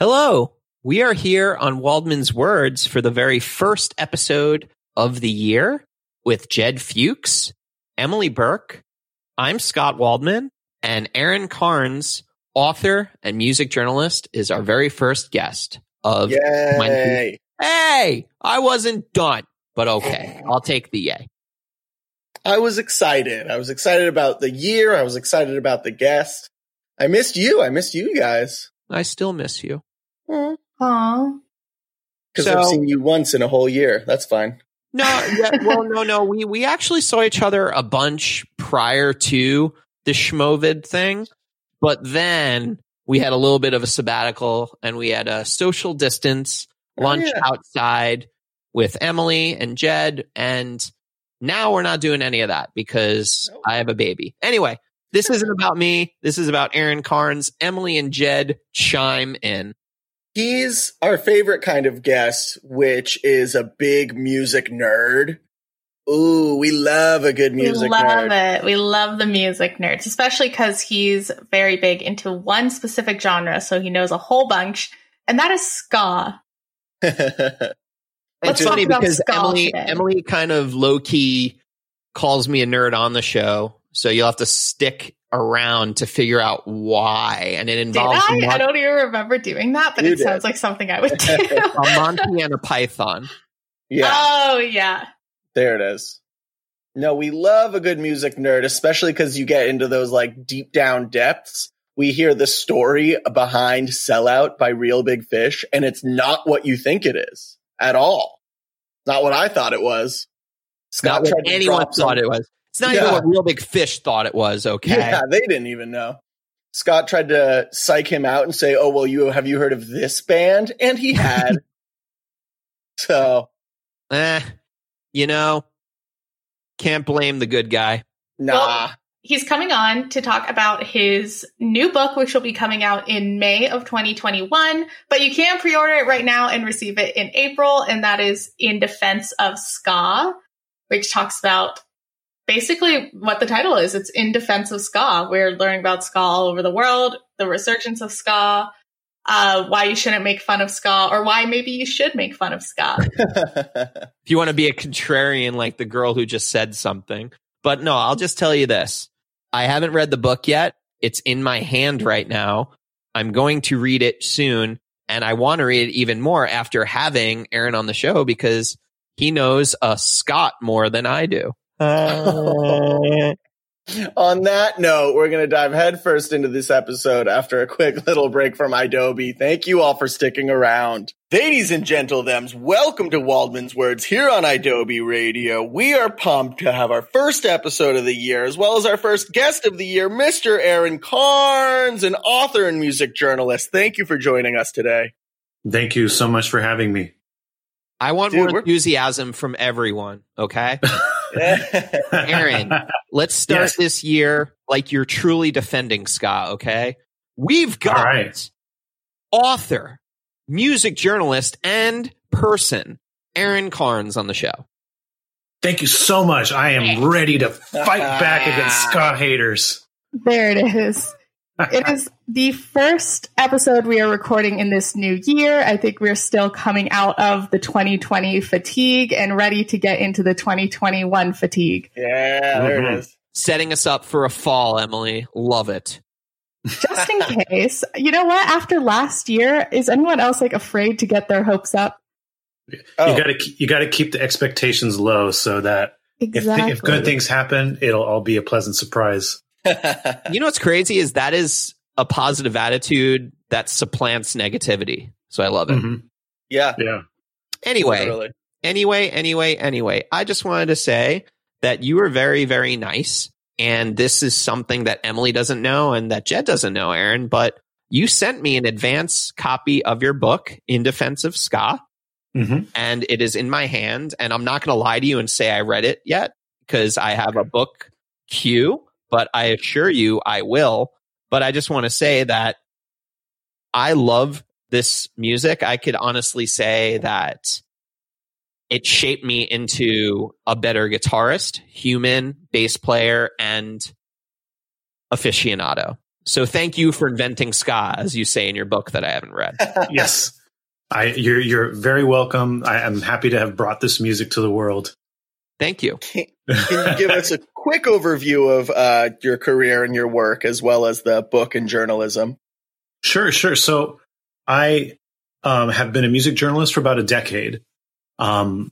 Hello. We are here on Waldman's Words for the very first episode of the year with Jed Fuchs, Emily Burke. I'm Scott Waldman, and Aaron Carnes, author and music journalist, is our very first guest of Yay. Hey, I wasn't done, but okay. I'll take the yay. I was excited. I was excited about the year. I was excited about the guest. I missed you. I missed you guys. I still miss you. Eh. Because Aw. So- I've seen you once in a whole year. That's fine. No, yeah, well, no, no. We we actually saw each other a bunch prior to the Schmovid thing, but then we had a little bit of a sabbatical and we had a social distance Oh, lunch yeah. outside with Emily and Jed, and now we're not doing any of that because Nope. I have a baby. Anyway, this isn't about me. This is about Aaron Carnes. Emily and Jed chime in. He's our favorite kind of guest, which is a big music nerd. Ooh, we love a good music we love nerd. it. We love the music nerds, especially because he's very big into one specific genre, so he knows a whole bunch, and that is ska. It's Let's funny because Emily today. Emily kind of low key calls me a nerd on the show, so you'll have to stick around to figure out why, and it Did involves I? a, I mon- don't even remember doing that, but You it did. sounds like something I would do. a Monty and a Python. yeah, Oh yeah. there it is. No, we love a good music nerd, especially because you get into those like deep down depths. We hear the story behind Sellout by Real Big Fish, and it's not what you think it is at all. Not what I thought it was. Not what anyone drop some- thought it was. It's not even what Real Big Fish thought it was. Okay, Yeah, they didn't even know. Scott tried to psych him out and say, "Oh well, you have you heard of this band?" And he had. so eh, you know, can't blame the good guy. nah, Well- He's coming on to talk about his new book, which will be coming out in May of 2021. But you can pre order it right now and receive it in April. And that is In Defense of Ska, which talks about basically what the title is. It's In Defense of Ska. We're learning about ska all over the world, the resurgence of ska, uh, why you shouldn't make fun of ska, or why maybe you should make fun of ska. if you want to be a contrarian like the girl who just said something. But no, I'll just tell you this. I haven't read the book yet. It's in my hand right now. I'm going to read it soon. And I want to read it even more after having Aaron on the show because he knows a Scott more than I do. Uh, on that note, we're going to dive headfirst into this episode after a quick little break from Adobe. Thank you all for sticking around. Ladies and gentlethems, welcome to Waldman's Words here on Adobe Radio. We are pumped to have our first episode of the year, as well as our first guest of the year, Mr. Aaron Carnes, an author and music journalist. Thank you for joining us today. Thank you so much for having me. I want Dude, more enthusiasm from everyone. Okay. Aaron, let's start Yes. this year like you're truly defending ska. Okay. We've got All right. author, music journalist, and person, Aaron Carnes on the show. Thank you so much. I am ready to fight back against ska haters. There it is. It is the first episode we are recording in this new year. I think we're still coming out of the 2020 fatigue and ready to get into the 2021 fatigue. Yeah, there Mhm. it is. Setting us up for a fall, Emily. Love it. Just in case, you know what? After last year, is anyone else like afraid to get their hopes up? Oh, You got to you got to keep the expectations low so that if Exactly. if good things happen, it'll all be a pleasant surprise. You know what's crazy is that is a positive attitude that supplants negativity. So I love it. Mhm. yeah, Yeah. Anyway, literally. anyway, anyway, anyway, I just wanted to say that you were very, very nice. And this is something that Emily doesn't know and that Jed doesn't know, Aaron, but you sent me an advance copy of your book, In Defense of Ska, hmm and it is in my hand. And I'm not going to lie to you and say I read it yet because I have a book queue, but I assure you I will. But I just want to say that I love this music. I could honestly say that it shaped me into a better guitarist, human, bass player, and aficionado. So thank you for inventing ska, as you say in your book that I haven't read. yes. I, you're you're very welcome. I am happy to have brought this music to the world. Thank you. Can you give us a quick overview of uh, your career and your work, as well as the book and journalism? Sure, sure. So I um, have been a music journalist for about a decade. Um,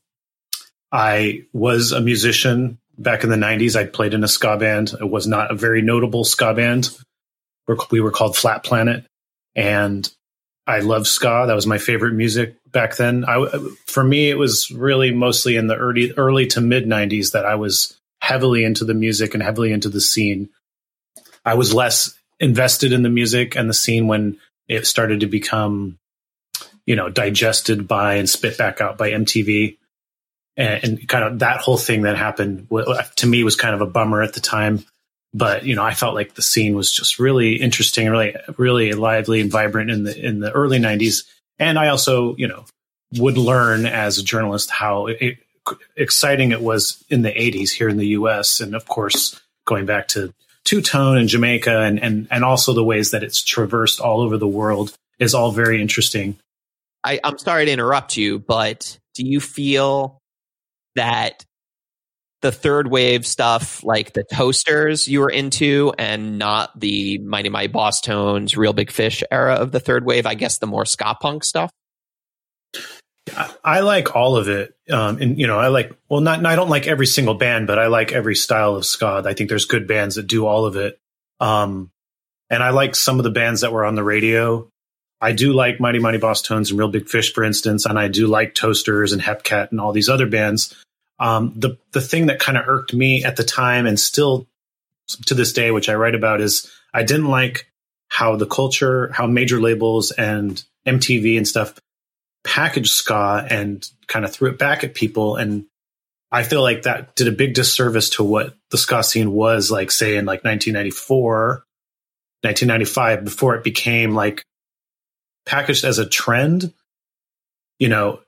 I was a musician back in the 90s. I played in a ska band. It was not a very notable ska band. We were called Flat Planet. And I love ska. That was my favorite music back then. I, for me, it was really mostly in the early, early to mid 90s that I was heavily into the music and heavily into the scene. I was less invested in the music and the scene when it started to become, you know, digested by and spit back out by MTV. And, and kind of that whole thing that happened to me was kind of a bummer at the time. But you know, I felt like the scene was just really interesting, really, really lively and vibrant in the in the early '90s. And I also, you know, would learn as a journalist how it, exciting it was in the 80s here in the US. And of course, going back to two tone and Jamaica and, and, and also the ways that it's traversed all over the world is all very interesting. I, I'm sorry to interrupt you, but do you feel that the third wave stuff, like the toasters you were into, and not the Mighty Mighty Bosstones, Real Big Fish era of the third wave? I guess the more ska punk stuff. I like all of it, um, and you know, I like well, not I don't like every single band, but I like every style of ska. I think there's good bands that do all of it, um, and I like some of the bands that were on the radio. I do like Mighty Mighty Bosstones and Real Big Fish, for instance, and I do like Toasters and Hepcat and all these other bands. Um, the the thing that kind of irked me at the time and still to this day, which I write about, is I didn't like how the culture, how major labels and MTV and stuff packaged ska and kind of threw it back at people. And I feel like that did a big disservice to what the ska scene was like, say, in like 1994, 1995, before it became like packaged as a trend, you know,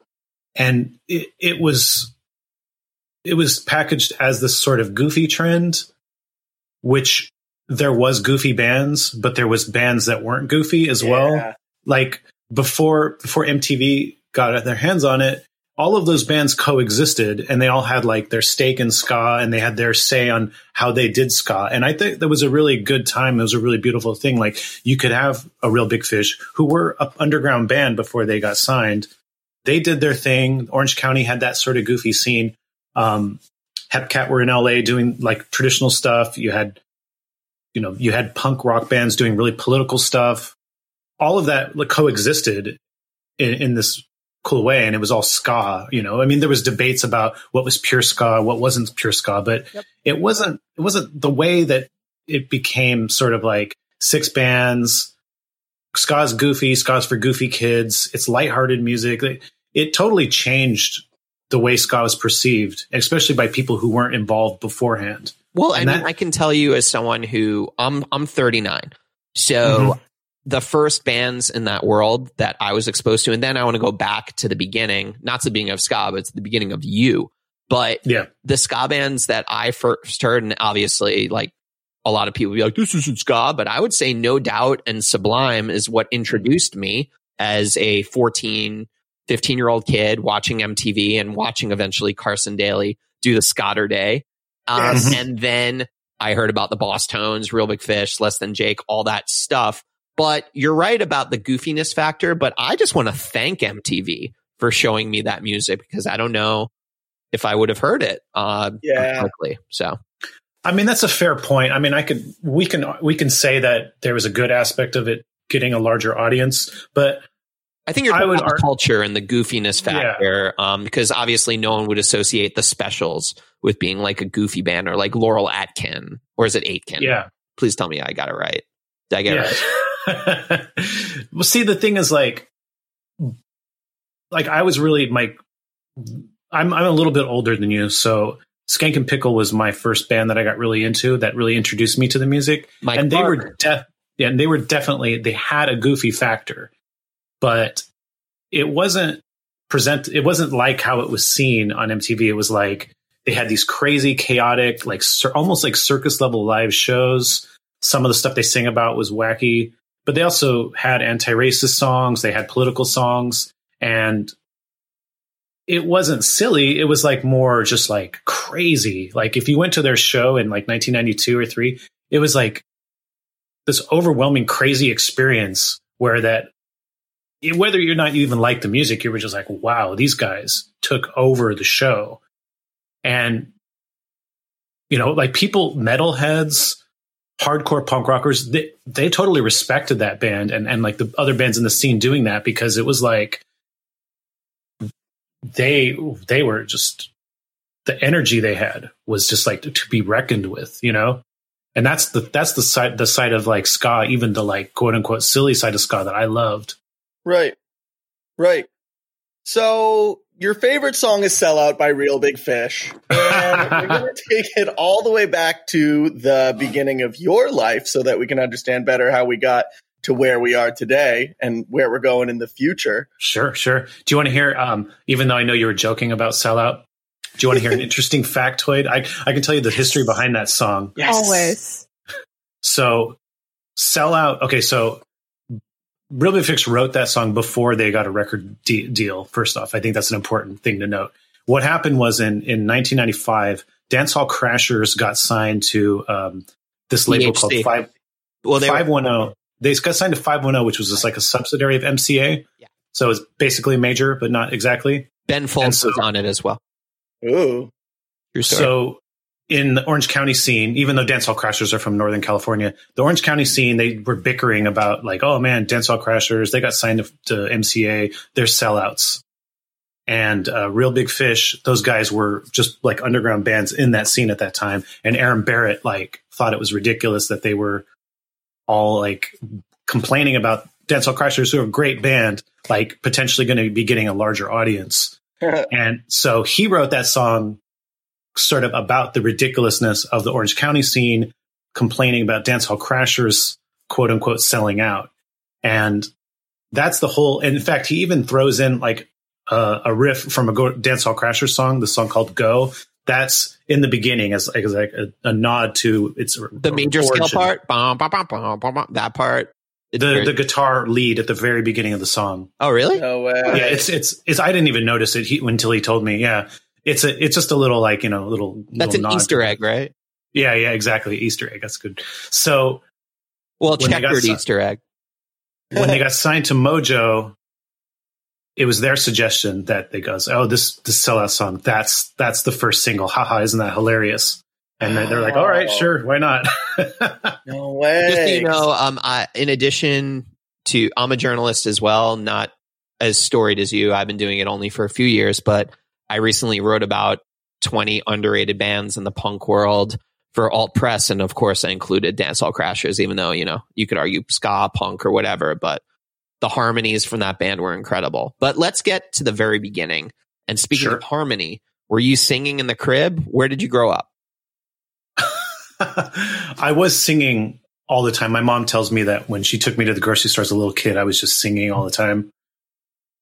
and it, it was it was packaged as this sort of goofy trend, which there was goofy bands, but there was bands that weren't goofy as yeah. well. Like before before MTV got their hands on it, all of those bands coexisted and they all had like their stake in ska and they had their say on how they did ska. And I think that was a really good time. It was a really beautiful thing. Like you could have a real big fish who were an underground band before they got signed. They did their thing. Orange County had that sort of goofy scene. Um, Hepcat were in LA doing like traditional stuff. You had, you know, you had punk rock bands doing really political stuff. All of that like, coexisted in, in this cool way and it was all ska you know? I mean there was debates about what was pure ska what wasn't pure ska but yep. it wasn't it wasn't the way that it became sort of like six bands. Ska's goofy ska's for goofy kids. It's lighthearted music. It, it totally changed the way ska was perceived especially by people who weren't involved beforehand well and I mean, that, I can tell you as someone who I'm I'm 39 so mm-hmm the first bands in that world that I was exposed to. And then I want to go back to the beginning, not to the beginning of ska, but to the beginning of you. But yeah, the ska bands that I first heard, and obviously like a lot of people be like, this isn't ska, but I would say No Doubt and Sublime is what introduced me as a 14, 15 year old kid watching MTV and watching eventually Carson Daly do the Ska-ter-Day. Um, yes. And then I heard about the Bosstones, Real Big Fish, Less Than Jake, all that stuff. But you're right about the goofiness factor. But I just want to thank MTV for showing me that music because I don't know if I would have heard it. Uh, yeah. Quickly. So. I mean, that's a fair point. I mean, I could, we can, we can say that there was a good aspect of it getting a larger audience, but I think you're talking about the culture and the goofiness factor, yeah. um, because obviously no one would associate the specials with being like a goofy band or like Laurel Atkin, or is it Aitken? Yeah. Please tell me I got it right. Did I get yeah. it right? well, see, the thing is, like, like I was really my, I'm I'm a little bit older than you, so Skankin' Pickle was my first band that I got really into. That really introduced me to the music, Mike and they were def, yeah, and they were definitely they had a goofy factor, but it wasn't present. It wasn't like how it was seen on MTV. It was like they had these crazy, chaotic, like almost like circus level live shows some of the stuff they sing about was wacky, but they also had anti-racist songs. They had political songs, and it wasn't silly. It was like more just like crazy. Like if you went to their show in like 1992 or three, it was like this overwhelming, crazy experience where that whether you're not even like the music, you were just like, wow, these guys took over the show. And, you know, like people, metalheads, hardcore punk rockers, they, they totally respected that band and, and like the other bands in the scene doing that because it was like, they, they were just, the energy they had was just like to, to be reckoned with, you know? And that's the, that's the side, the side of like ska, even the like quote unquote silly side of ska that I loved. Right. Right. So your favorite song is Sellout by Real Big Fish. And we're going to take it all the way back to the beginning of your life so that we can understand better how we got to where we are today and where we're going in the future. Sure, sure. Do you want to hear, um, even though I know you were joking about Sellout, do you want to hear an interesting factoid? I, I can tell you the history behind that song. Yes. Always. So, Sellout, okay, so Real Big Fish wrote that song before they got a record de- deal. First off, I think that's an important thing to note. What happened was in in 1995, Dance Hall Crashers got signed to um, this label called Five Well, they were, Five One Zero. They got signed to Five One Zero, which was just like a subsidiary of MCA. Yeah. So it's basically major, but not exactly. Ben Folds so- was on it as well. Ooh. True story. So in the Orange County scene, even though Dance Hall Crashers are from Northern California, the Orange County scene, they were bickering about like, oh man, Dance Hall Crashers, they got signed to, MCA, they're sellouts. And uh, Real Big Fish, those guys were just like underground bands in that scene at that time. And Aaron Barrett like thought it was ridiculous that they were all like complaining about Dance Hall Crashers, who are a great band, like potentially going to be getting a larger audience. And so he wrote that song sort of about the ridiculousness of the Orange County scene, complaining about Dance Hall Crashers, quote unquote, selling out. And that's the whole. And in fact, he even throws in like a, a riff from a Go- Dance Hall Crashers song, the song called "Go." That's in the beginning as, as like a, a nod to its the major scale part, bum, bum, bum, bum, bum, bum, that part. It's the very- the guitar lead at the very beginning of the song. oh, really? No way. Yeah, it's it's it's. I didn't even notice it he, until he told me. Yeah, it's a it's just a little like you know little. That's little an nod Easter egg, right? Yeah, yeah, exactly. Easter egg. That's good. So Well, When checkered si- Easter egg. when they got signed to Mojo, it was their suggestion that they goes, "Oh, this this sellout song. That's that's the first single. Haha, isn't that hilarious?" And then they're like, "All right, sure, why not?" No way. Just so you know, um, I, in addition to, I'm a journalist as well, not as storied as you. I've been doing it only for a few years, but I recently wrote about 20 underrated bands in the punk world for alt press. And of course, I included Dance Hall Crashers, even though, you know, you could argue ska, punk, or whatever, but the harmonies from that band were incredible. But let's get to the very beginning. And speaking Sure. of harmony, were you singing in the crib? Where did you grow up? I was singing all the time. My mom tells me that when she took me to the grocery store as a little kid, I was just singing all the time.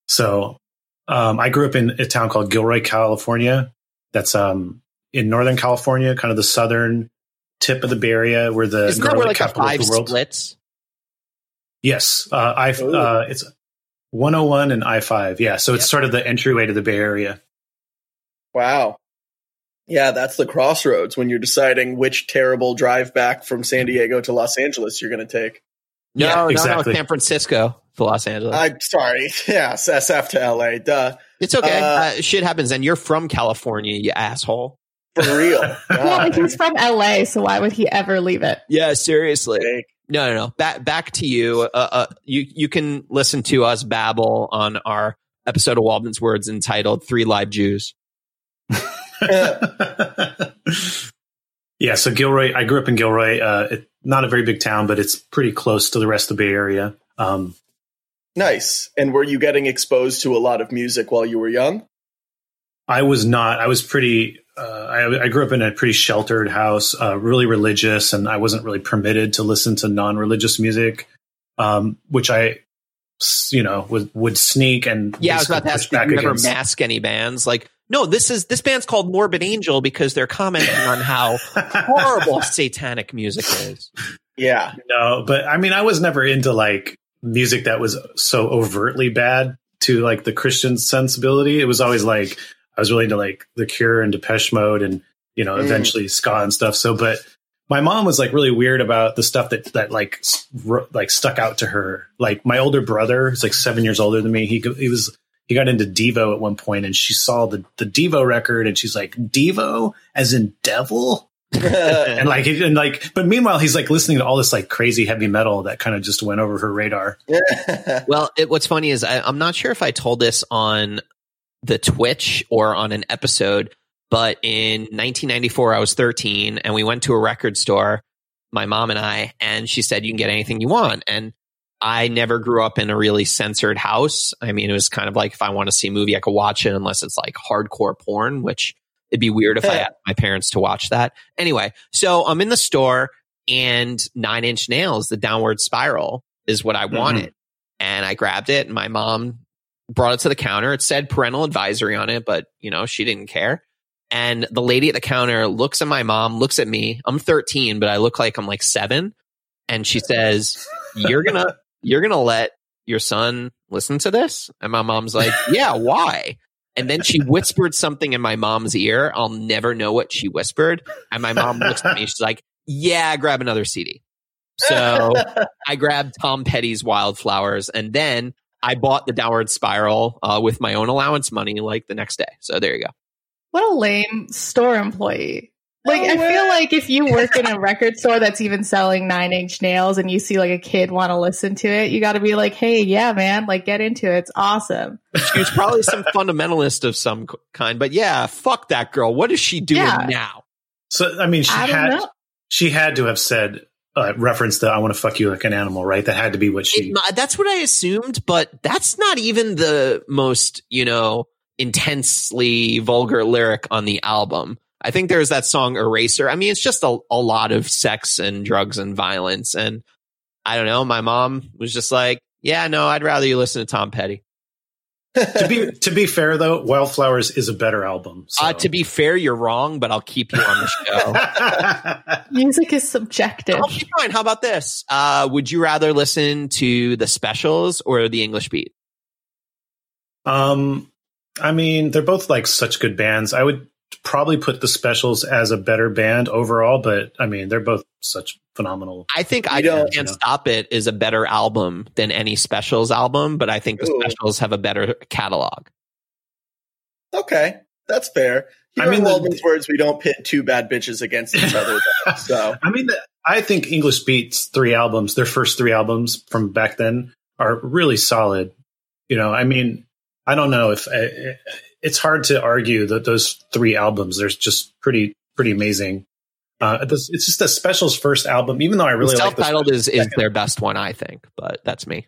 So um, I grew up in a town called Gilroy, California. That's um, in Northern California, kind of the southern tip of the Bay Area, where the Isn't that where garlic like capital of the world. splits? Yes, uh, I uh, it's 101 and I five. Yeah, so it's Yep. sort of the entryway to the Bay Area. Wow. Yeah, that's the crossroads when you're deciding which terrible drive back from San Diego to Los Angeles you're going to take. No, Yeah, no, exactly. no, San Francisco to Los Angeles. I'm sorry. Yes, SF to LA. Duh. it's okay. uh, Uh, shit happens, and you're from California, you asshole. For real. Well, God, he's from LA, so why would he ever leave it? Yeah, seriously. sake. No, no, no. Back back to you. Uh, uh, you you can listen to us babble on our episode of Waldman's Words entitled Three Live Jews." yeah, so Gilroy, I grew up in Gilroy. Uh, it, not a very big town, but it's pretty close to the rest of the Bay Area. Um, Nice. And were you getting exposed to a lot of music while you were young? I was not. I was pretty. Uh, I, I grew up in a pretty sheltered house, uh, really religious, and I wasn't really permitted to listen to non-religious music, um, which I, you know, would would sneak and Yeah, I was about to basically ask. Did you ever mask any bands? Like No, this is this band's called Morbid Angel because they're commenting on how horrible satanic music is. Yeah. No, but I mean, I was never into like music that was so overtly bad to like the Christian sensibility. It was always like I was really into like The Cure and Depeche Mode, and you know, Mm. eventually ska and stuff. So, but my mom was like really weird about the stuff that that like s- ro- like stuck out to her. Like my older brother, who's like seven years older than me. He he was he got into Devo at one point, and she saw the the Devo record, and she's like, Devo as in devil and like and like but meanwhile he's like listening to all this like crazy heavy metal that kind of just went over her radar Well, it, what's funny is I, I'm not sure if I told this on the Twitch or on an episode, but in 1994, I was 13 and we went to a record store, my mom and I, and she said, you can get anything you want. And I never grew up in a really censored house. I mean, it was kind of like if I want to see a movie, I could watch it unless it's like hardcore porn, which it'd be weird if I asked my parents to watch that. Anyway, so I'm in the store and Nine Inch Nails, the downward spiral is what I Mhm. wanted. And I grabbed it and my mom brought it to the counter. It said parental advisory on it, but you know, she didn't care. And the lady at the counter looks at my mom, looks at me. I'm 13, but I look like I'm like seven. And she says, you're gonna, you're gonna let your son listen to this? And my mom's like, yeah, why? And then she whispered something in my mom's ear. I'll never know what she whispered. And my mom looks at me. She's like, yeah, grab another CD. So I grabbed Tom Petty's Wildflowers and then I bought the downward spiral uh, with my own allowance money like the next day. So there you go. What a lame store employee. Like, No I feel like if you work in a record store that's even selling Nine Inch Nails and you see like a kid want to listen to it, you got to be like, hey, yeah, man, like get into it. It's awesome. She was probably some fundamentalist of some kind, but yeah, fuck that girl. What is she doing Yeah. now? so i mean she I had know. she had to have said uh, reference the i want to fuck you like an animal right that had to be what she It- that's what I assumed, but that's not even the most, you know, intensely vulgar lyric on the album. I think there's that song Eraser. I mean, it's just a, a lot of sex and drugs and violence. And I don't know. My mom was just like, yeah, no, I'd rather you listen to Tom Petty. to be to be fair though wildflowers is a better album so. Uh, to be fair, you're wrong, but I'll keep you on the show. Music is subjective. Okay, fine. How about this? Uh, would you rather listen to the specials or the English beat? um i mean they're both like such good bands i would probably put the specials as a better band overall but i mean they're both such phenomenal I think I don't- Can't you know. Stop It is a better album than any specials album, but I think the Ooh. specials have a better catalog. okay, that's fair. Here I mean, in the- Waldman's words, we don't pit two bad bitches against each other. so I mean, the- I think English Beats three albums, their first three albums from back then, are really solid. You know, I mean, I don't know if uh, it's hard to argue that those three albums, they're just pretty pretty amazing. Uh, it's just the Specials first album, even though I really like the Self-titled is, is their best one, I think, but that's me.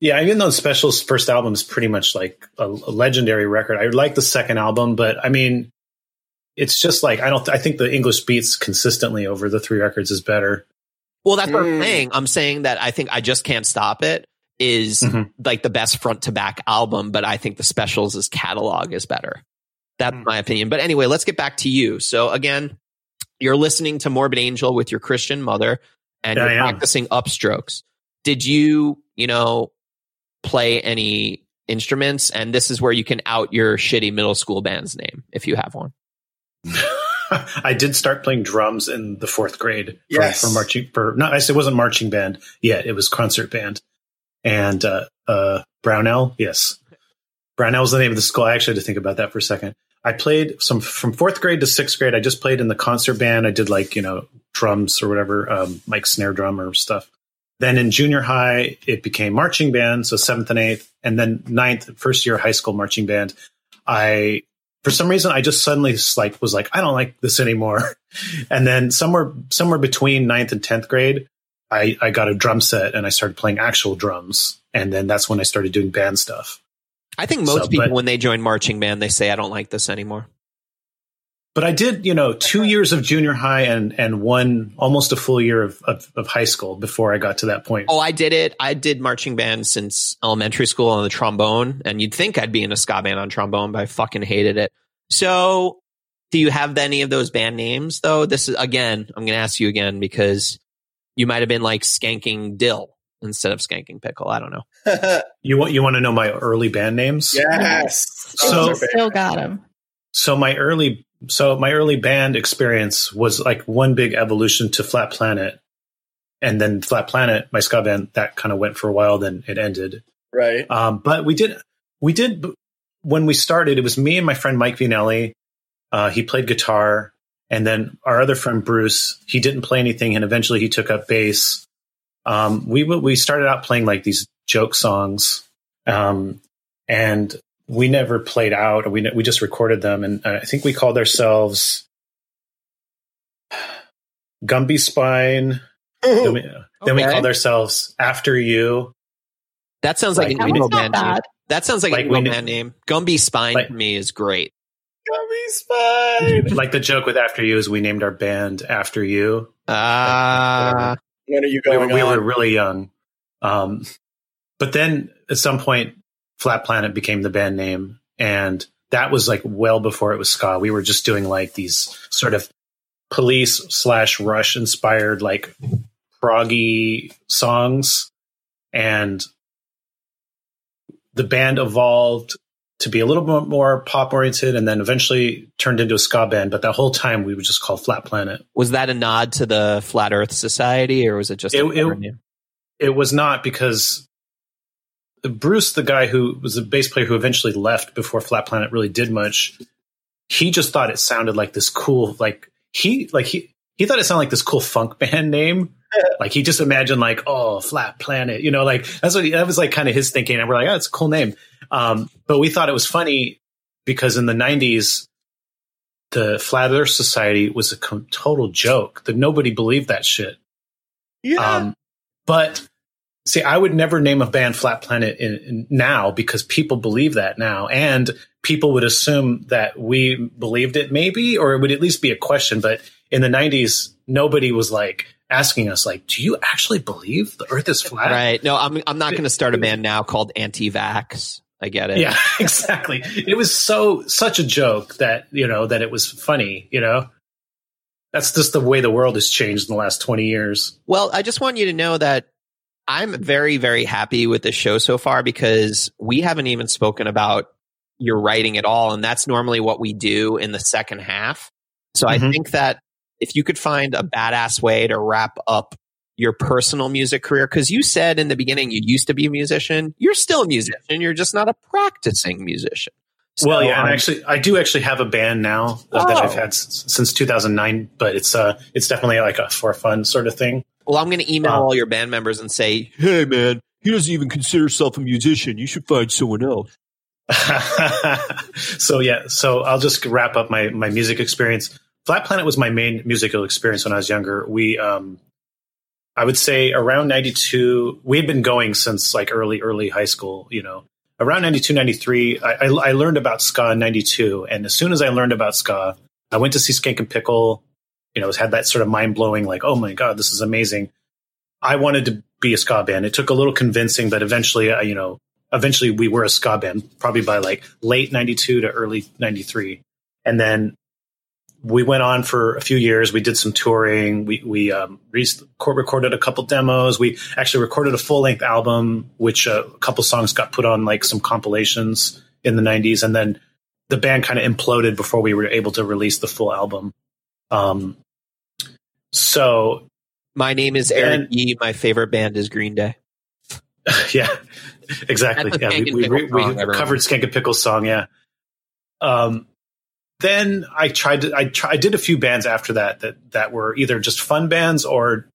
Yeah, even though Specials first album is pretty much like a, a legendary record, I like the second album, but I mean, it's just like I don't. I think the English Beats consistently over the three records is better. Well, that's what I'm Mm. saying. I'm saying that I think I just can't stop it is Mhm. like the best front to back album, but I think the specials' catalog is better. That's Mm. my opinion. But anyway, let's get back to you. So again, you're listening to Morbid Angel with your Christian mother and Yeah, you're practicing upstrokes. Did you, you know, play any instruments? And this is where you can out your shitty middle school band's name if you have one. I did start playing drums in the fourth grade for, Yes. for marching for not I said it wasn't marching band yet, it was concert band. And uh uh Brownell, yes. Brownell was the name of the school. I actually had to think about that for a second. I played some from fourth grade to sixth grade. I just played in the concert band. I did like, you know, drums or whatever, um, like snare drum or stuff. Then in junior high, it became marching band. So seventh and eighth, and then ninth, first year high school marching band. I for some reason I just suddenly like was like I don't like this anymore. And then somewhere somewhere between ninth and tenth grade, I I got a drum set and I started playing actual drums. And then that's when I started doing band stuff. I think most So, people, but- when they join marching band, they say, I don't like this anymore. But I did, you know, two years of junior high and and one almost a full year of, of, of high school before I got to that point. Oh, I did it. I did marching band since elementary school on the trombone, and you'd think I'd be in a ska band on trombone, but I fucking hated it. So, do you have any of those band names though? This is again, I'm going to ask you again because you might have been like skanking dill instead of skanking pickle. I don't know. You want you want to know my early band names? yes. So- Those you are still got him. So my early so my early band experience was like one big evolution to Flat Planet. And then Flat Planet, my ska band, that kind of went for a while, then it ended. right. Um, but we did, we did, when we started, it was me and my friend Mike Vinelli. Uh, he played guitar. And then our other friend Bruce, he didn't play anything. And eventually he took up bass. Um, we, we started out playing like these joke songs. Um, and we never played out. We, ne- we just recorded them. And uh, I think we called ourselves Gumby Spine. Then we, then we called ourselves After You. That sounds like, Like, a That emo band name. That sounds like, Like, a we emo band name. Gumby Spine Like- to me is great. Gummy Spine. like the joke with after you is we named our band after you. Ah, When are you we going were, we on? were really young. Um, but then at some point flat planet became the band name and that was like well before it was ska. We were just doing like these sort of police slash rush inspired like proggy songs. And the band evolved to be a little bit more pop oriented and then eventually turned into a ska band but that whole time we were just called flat planet was that a nod to the Flat Earth Society, or was it just It- it- it was not because Bruce, the guy who was a bass player who eventually left before Flat Planet really did much, he just thought it sounded like this cool, like he, like he, he thought it sounded like this cool funk band name. Like he just imagined like, oh, Flat Planet, you know, like that's what he, that was like kind of his thinking. And we're like, oh, it's a cool name. Um, but we thought it was funny because in the nineties, the Flat Earth Society was a com- total joke that nobody believed that shit. yeah. Um, but see, I would never name a band Flat Planet in, in now because people believe that now, and people would assume that we believed it, maybe, or it would at least be a question. But in the '90s, nobody was like asking us, like, "Do you actually believe the Earth is flat?" Right. No, I'm I'm not going to start a band now called Anti-Vax. I get it. Yeah, exactly. It was so such a joke that you know that it was funny. You know, that's just the way the world has changed in the last twenty years. Well, I just want you to know that I'm very, very happy with the show so far because we haven't even spoken about your writing at all. And that's normally what we do in the second half. So I Mhm. think that if you could find a badass way to wrap up your personal music career, because you said in the beginning you used to be a musician, you're still a musician, you're just not a practicing musician. well, So, yeah, and um, actually, I do actually have a band now uh, that Oh. I've had s- since 2009, but it's uh, it's definitely like a for fun sort of thing. Well, I'm going to email Um, all your band members and say, "Hey, man, he doesn't even consider himself a musician. You should find someone else." so yeah, so I'll just wrap up my my music experience. Flat Planet was my main musical experience when I was younger. We, um, I would say around 92, we had been going since like early, early high school, you know, around 92, 93, I, I, I learned about ska in 92. And as soon as I learned about ska, I went to see Skankin' Pickle, you know, had that sort of mind blowing, like, oh my God, this is amazing. I wanted to be a ska band. It took a little convincing, but eventually, uh, you know, eventually we were a ska band, probably by like late 92 to early 93. And then we went on for a few years. We did some touring. We we um, re- recorded a couple demos. We actually recorded a full length album, which uh, a couple songs got put on like some compilations in the '90s, and then the band kind of imploded before we were able to release the full album. Um, so My name is Eric And- Yee. My favorite band is Green Day. yeah, exactly. Yeah, we, we, we, we song, everyone. covered Skankin' Pickle's song. Yeah. Um, then I tried to. I try, I did a few bands after that that that were either just fun bands or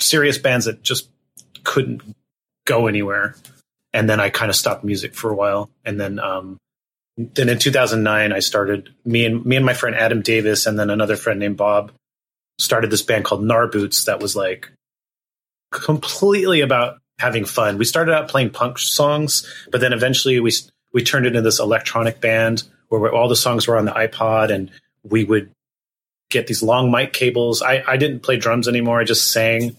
serious bands that just couldn't go anywhere. And then I kind of stopped music for a while. And then um, then in 2009 I started me and me and my friend Adam Davis and then another friend named Bob started this band called Nar Boots that was like completely about having fun. We started out playing punk songs, but then eventually we we turned it into this electronic band where all the songs were on the iPod, and we would get these long mic cables. I, I didn't play drums anymore; I just sang,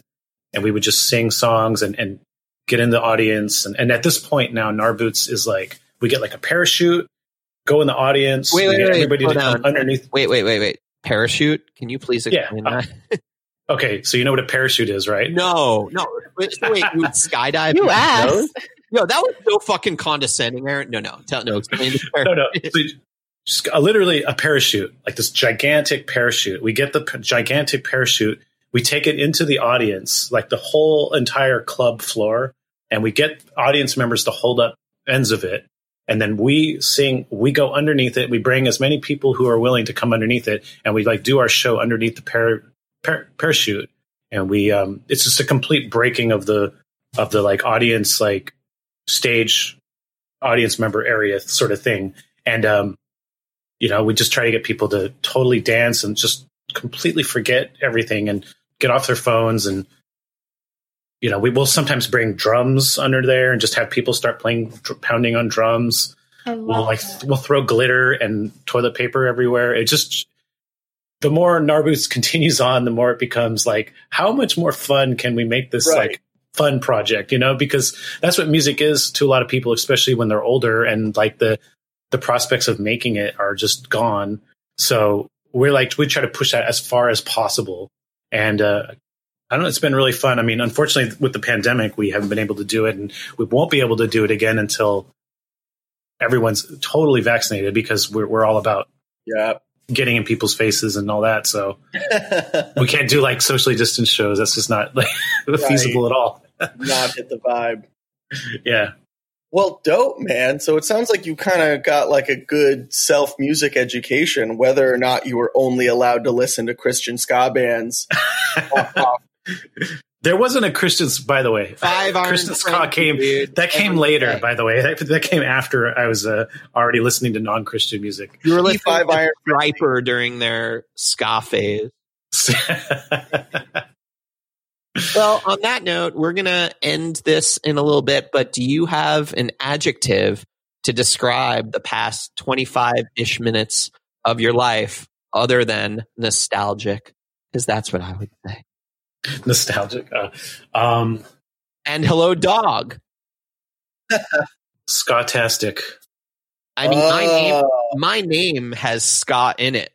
and we would just sing songs and, and get in the audience. And, and at this point now, Narboots is like we get like a parachute, go in the audience. Wait, we wait, get wait, everybody slow to come underneath. Wait, wait, wait, wait. Parachute? Can you please Yeah. explain that? Okay, so you know what a parachute is, right? No, no. Wait, so wait, you would skydive? You asked. No, that was so fucking condescending, Aaron. No, no. Tell no, explain no, no. Just uh, literally a parachute, like this gigantic parachute. We get the p- gigantic parachute. We take it into the audience, like the whole entire club floor, and we get audience members to hold up ends of it. And then we sing, we go underneath it. We bring as many people who are willing to come underneath it, and we like do our show underneath the par- par- parachute. And we, um, it's just a complete breaking of the of the like audience like stage audience member area sort of thing. And um, you know, we just try to get people to totally dance and just completely forget everything and get off their phones and you know, we will sometimes bring drums under there and just have people start playing dr- pounding on drums. We'll like that. we'll throw glitter and toilet paper everywhere. It just the more Narboots continues on, the more it becomes like how much more fun can we make this Right. like fun project, you know? Because that's what music is to a lot of people, especially when they're older and like the the prospects of making it are just gone. So we're like we try to push that as far as possible. And uh I don't know, it's been really fun. I mean, unfortunately with the pandemic we haven't been able to do it and we won't be able to do it again until everyone's totally vaccinated because we're we're all about yeah. Getting in people's faces and all that. So we can't do like socially distanced shows. That's just not like feasible at all. Not hit the vibe. Yeah. Well, dope, man. So it sounds like you kind of got like a good self music education, whether or not you were only allowed to listen to Christian ska bands. There wasn't a Christian, by the way. Five iron Christian ska came. dude. That came later, day. by the way. That, that came after I was uh, already listening to non-Christian music. You were listening E5 to iron. Stryper during their ska phase. Well, on that note, we're going to end this in a little bit, but do you have an adjective to describe the past 25 ish minutes of your life other than nostalgic? Because that's what I would say. Nostalgic. Uh, um, And hello, dog. Scottastic. I mean, my name, Oh, my name has Scott in it.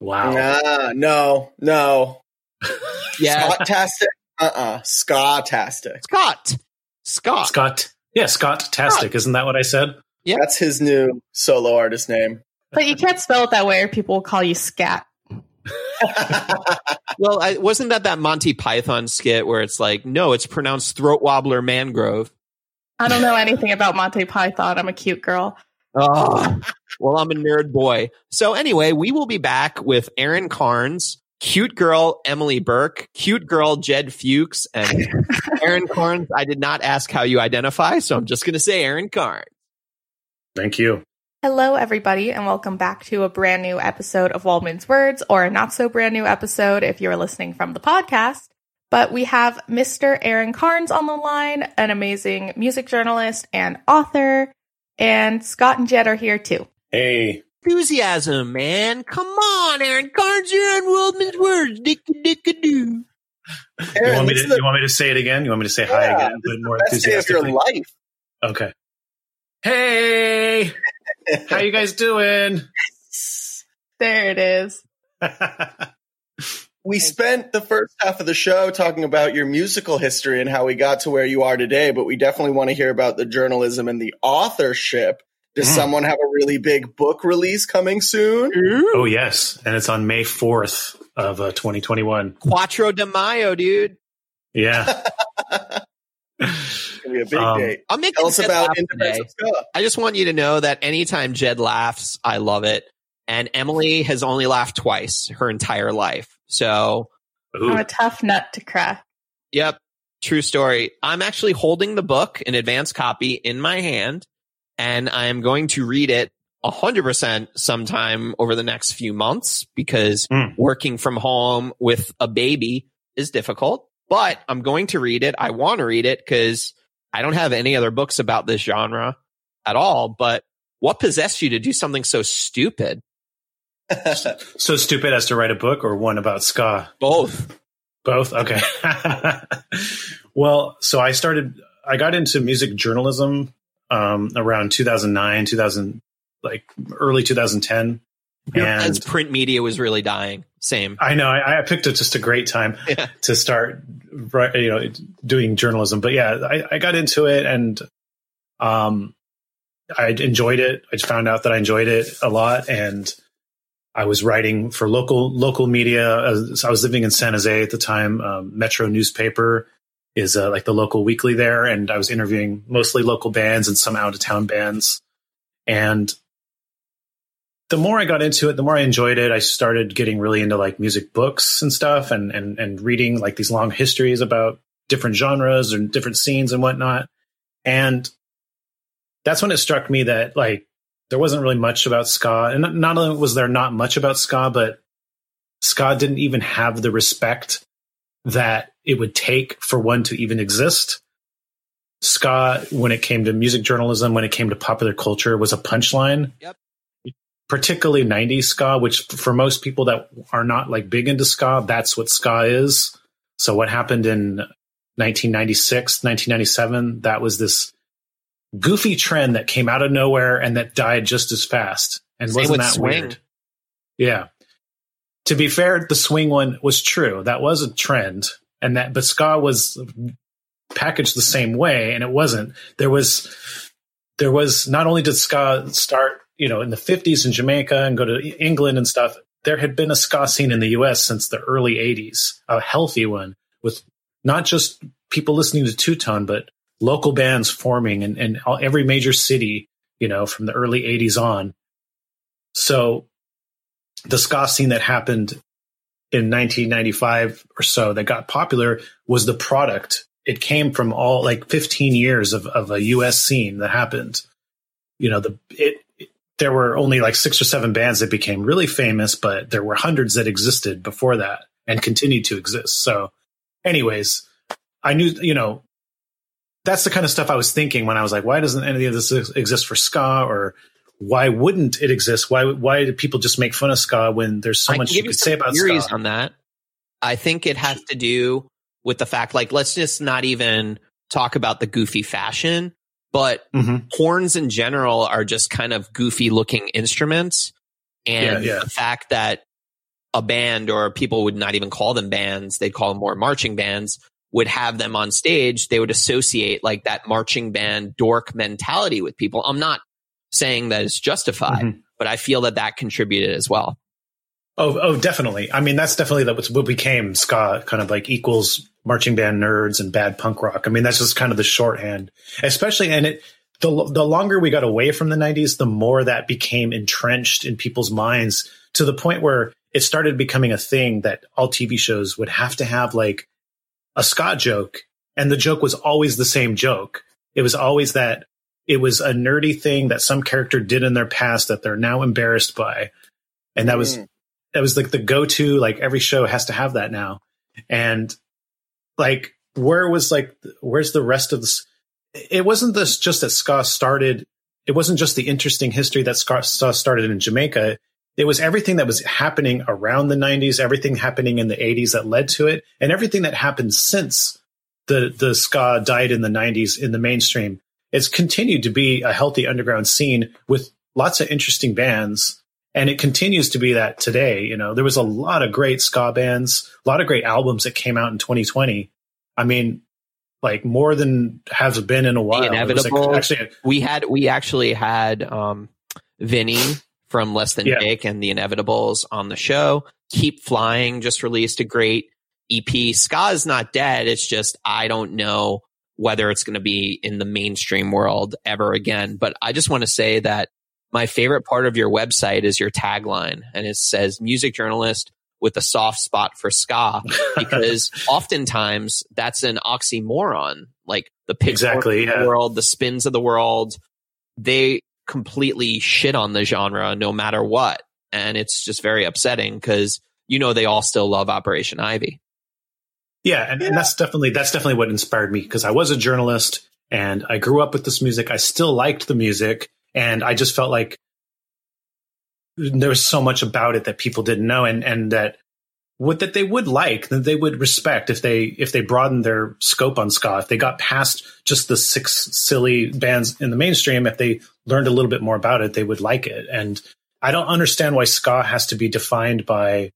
Wow. Nah, no, no. Yeah. Scott-tastic? Uh-uh. Ska-tastic. Scott. Scott. Scott. Yeah, Scott Tastic. Isn't that what I said? Yeah. That's his new solo artist name. But you can't spell it that way, or people will call you scat. Well, I, wasn't that that Monty Python skit where it's like, no, it's pronounced throat wobbler mangrove? I don't know anything about Monty Python. I'm a cute girl. Oh, well, I'm a nerd boy. So anyway, we will be back with Aaron Carnes, cute girl Emily Burke, cute girl Jed Fuchs, and Aaron Carnes. I did not ask how you identify, so I'm just going to say Aaron Carnes. Thank you. Hello, everybody, and welcome back to a brand new episode of Waldman's Words, or a not so brand new episode if you're listening from the podcast. But we have Mr. Aaron Carnes on the line, an amazing music journalist and author, and Scott and Jed are here too. Hey. Enthusiasm, man. Come on, Aaron Carnes. You're on Waldman's Words. Dick dick doo. You want, me to, the you want me to say it again? You want me to say hi again, but more best day of your life. Okay. Hey, how you guys doing? There it is. We spent the first half of the show talking about your musical history and how we got to where you are today, but we definitely want to hear about the journalism and the authorship. Does Mm. someone have a really big book release coming soon? oh yes, and it's on May fourth of uh, 2021. Quattro de Mayo, dude. Yeah. It's gonna be a big Um, date. I'm making Tell us Jed about laugh today. I just want you to know that anytime Jed laughs, I love it. And Emily has only laughed twice her entire life. So, Ooh. I'm a tough nut to crack. yep, true story. I'm actually holding the book, an advanced copy, in my hand, and I am going to read it 100% sometime over the next few months because Mm. working from home with a baby is difficult. But I'm going to read it. I want to read it because I don't have any other books about this genre at all. But what possessed you to do something so stupid? so stupid as to write a book or one about ska? Both. Both? Okay. well, so I started, I got into music journalism um, around 2009, 2000, like early 2010. As And print media was really dying. Same. I know I, I picked it just a great time Yeah. to start, you know, doing journalism. But yeah, I, I got into it and um, I enjoyed it. I found out that I enjoyed it a lot, and I was writing for local local media. I was, I was living in San Jose at the time. Um, Metro newspaper is uh, like the local weekly there, and I was interviewing mostly local bands and some out of town bands. And the more I got into it, the more I enjoyed it. I started getting really into like music books and stuff, and and and reading like these long histories about different genres and different scenes and whatnot. And that's when it struck me that like there wasn't really much about ska, and not only was there not much about ska, but ska didn't even have the respect that it would take for one to even exist. Ska, when it came to music journalism, when it came to popular culture, was a punchline. Yep. Particularly 90s ska, which for most people that are not like big into ska, that's what ska is. So what happened in 1996, 1997, that was this goofy trend that came out of nowhere and that died just as fast. And Same wasn't that swing. weird? Yeah. To be fair, the swing one was true. That was a trend. And that, but ska was packaged the same way and it wasn't. There was, there was not only did ska start, you know, in the 50s in Jamaica and go to England and stuff, there had been a ska scene in the US since the early 80s, a healthy one with not just people listening to two tone, but local bands forming in, in all, every major city, you know, from the early 80s on. So the ska scene that happened in 1995 or so that got popular was the product. It came from all like 15 years of, of a US scene that happened. You know, the, it- there were only like six or seven bands that became really famous, but there were hundreds that existed before that and continued to exist. So anyways, I knew, you know, that's the kind of stuff I was thinking when I was like, why doesn't any of this exist for ska or why wouldn't it exist? Why, why do people just make fun of ska when there's so I much you could say about theories ska? on that. I think it has to do with the fact, like, let's just not even talk about the goofy fashion, but Mhm. horns in general are just kind of goofy looking instruments. And Yeah, yeah. the fact that a band or people would not even call them bands, they'd call them more marching bands, would have them on stage, they would associate like that marching band dork mentality with people. I'm not saying that it's justified, Mhm. but I feel that that contributed as well. Oh, oh, definitely. I mean, that's definitely that what became ska, kind of like equals marching band nerds and bad punk rock. I mean, that's just kind of the shorthand, especially. And it the the longer we got away from the '90s, the more that became entrenched in people's minds to the point where it started becoming a thing that all TV shows would have to have like a ska joke, and the joke was always the same joke. It was always that it was a nerdy thing that some character did in their past that they're now embarrassed by, and that was Mm. That was like the go-to like every show has to have that now. And like where was like where's the rest of this it wasn't this just that ska started it wasn't just the interesting history that ska started in jamaica. It was everything that was happening around the 90s everything happening in the 80s that led to it and everything that happened since the the ska died in the 90s in the mainstream. It's continued to be a healthy underground scene with lots of interesting bands and it continues to be that today. You know, there was a lot of great ska bands, a lot of great albums that came out in 2020. I mean, like more than has been in a while. It was, like, Inevitable. actually, we had we actually had um Vinny from Less Than Yeah. Jake and the Inevitables on the show. Keep Flying just released a great EP. Ska is not dead. It's just I don't know whether it's going to be in the mainstream world ever again. But I just want to say that my favorite part of your website is your tagline, and it says "music journalist with a soft spot for ska," because oftentimes that's an oxymoron. Like the Pitchfork Exactly, of the world, the spins of the world, they completely shit on the genre no matter what. And it's just very upsetting because you know they all still love Operation Ivy. yeah, and, and that's definitely that's definitely what inspired me because I was a journalist and I grew up with this music. I still liked the music, and I just felt like there was so much about it that people didn't know, and and that would that they would like that they would respect if they if they broadened their scope on ska if they got past just the six silly bands in the mainstream if they learned a little bit more about it they would like it and i don't understand why ska has to be defined by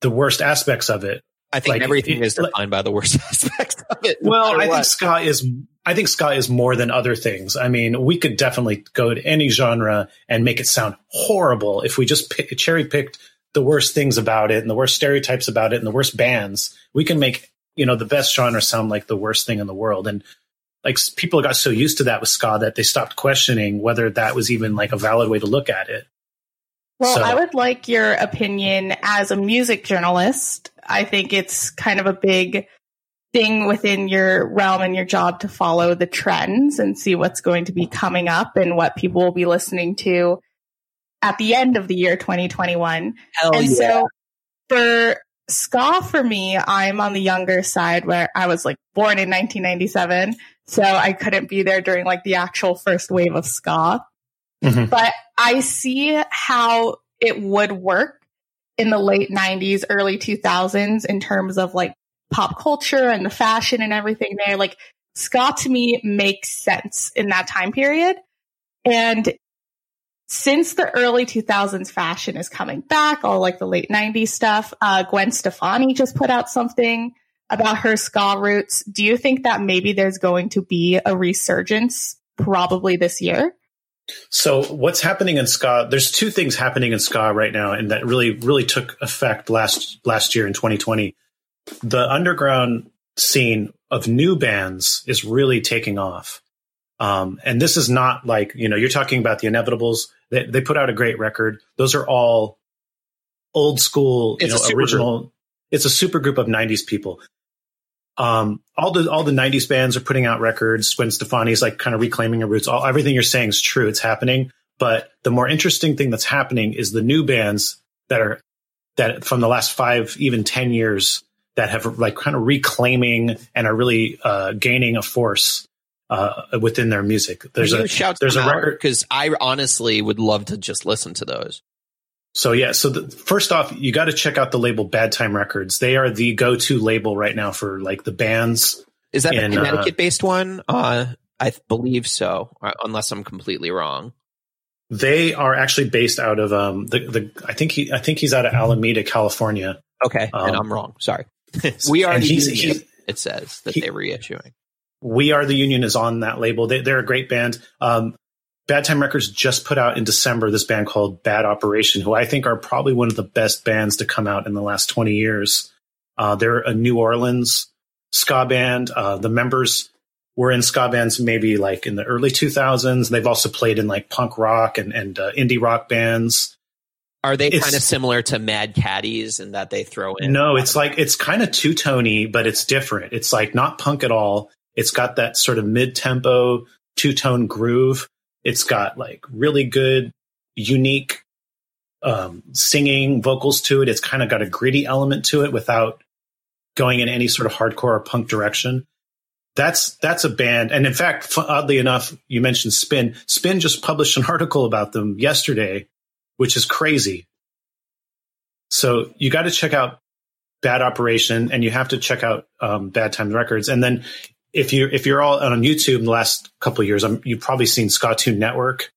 the worst aspects of it I think Like, everything it- is defined by the worst aspects of it. well matter i think ska is i think ska is more than other things. I mean we could definitely go to any genre and make it sound horrible if we just pick, cherry picked the worst things about it and the worst stereotypes about it and the worst bands. We can make you know the best genre sound like the worst thing in the world. And like people got so used to that with ska that they stopped questioning whether that was even like a valid way to look at it. Well, So- I would like your opinion as a music journalist. I think it's kind of a big thing within your realm and your job to follow the trends and see what's going to be coming up and what people will be listening to at the end of the year 2021. Hell and yeah. so for ska for me, I'm on the younger side where I was like born in 1997. So I couldn't be there during like the actual first wave of ska. Mhm. But I see how it would work in the late 90s, early 2000s in terms of like pop culture and the fashion and everything there. Like ska to me makes sense in that time period. And since the early 2000s fashion is coming back, all like the late 90s stuff, uh, Gwen Stefani just put out something about her ska roots. Do you think that maybe there's going to be a resurgence probably this year? So what's happening in ska? There's two things happening in ska right now, and that really, really took effect last last year in 2020. The underground scene of new bands is really taking off, um, and this is not like you know you're talking about the Inevitables. They, they put out a great record. Those are all old school, you It's a know, original. It's a super group of 90s people. Um, all the all the '90s bands are putting out records. Gwen Stefani's like kind of reclaiming her roots. All everything you're saying is true. It's happening. But the more interesting thing that's happening is the new bands that are that from the last five, even ten years that have like kind of reclaiming and are really uh, gaining a force uh, within their music. There's a shout there's a record because I honestly would love to just listen to those. So yeah, so the, first off, you got to check out the label Bad Time Records. They are the go-to label right now for like the bands. Is that In, a uh, Connecticut-based one? Uh, I believe so, uh, unless I'm completely wrong. They are actually based out of um the, the I think he I think he's out of Alameda, California. Okay, and Um, I'm wrong. Sorry. We are the he's- union, he's- it says that he- they're reissuing. We Are the Union is on that label. They, they're a great band. Um, Bad Time Records just put out in December this band called Bad Operation, who I think are probably one of the best bands to come out in the last 20 years. Uh, they're a New Orleans ska band. Uh, the members were in ska bands maybe like in the early 2000s. They've also played in like punk rock and, and uh, indie rock bands. Are they kind of similar to Mad Caddies in that they throw in? No, it's like it's kind of two tony, but it's different. It's like not punk at all. It's got that sort of mid tempo two tone groove. It's got like really good, unique um, singing vocals to it. It's kind of got a gritty element to it without going in any sort of hardcore or punk direction. That's that's a band, and in fact, oddly enough, you mentioned Spin. Spin just published an article about them yesterday, which is crazy. So you got to check out Bad Operation, and you have to check out um, Bad Times Records. And then if you if you're all on YouTube in the last couple of years, um, you've probably seen Skatune Network.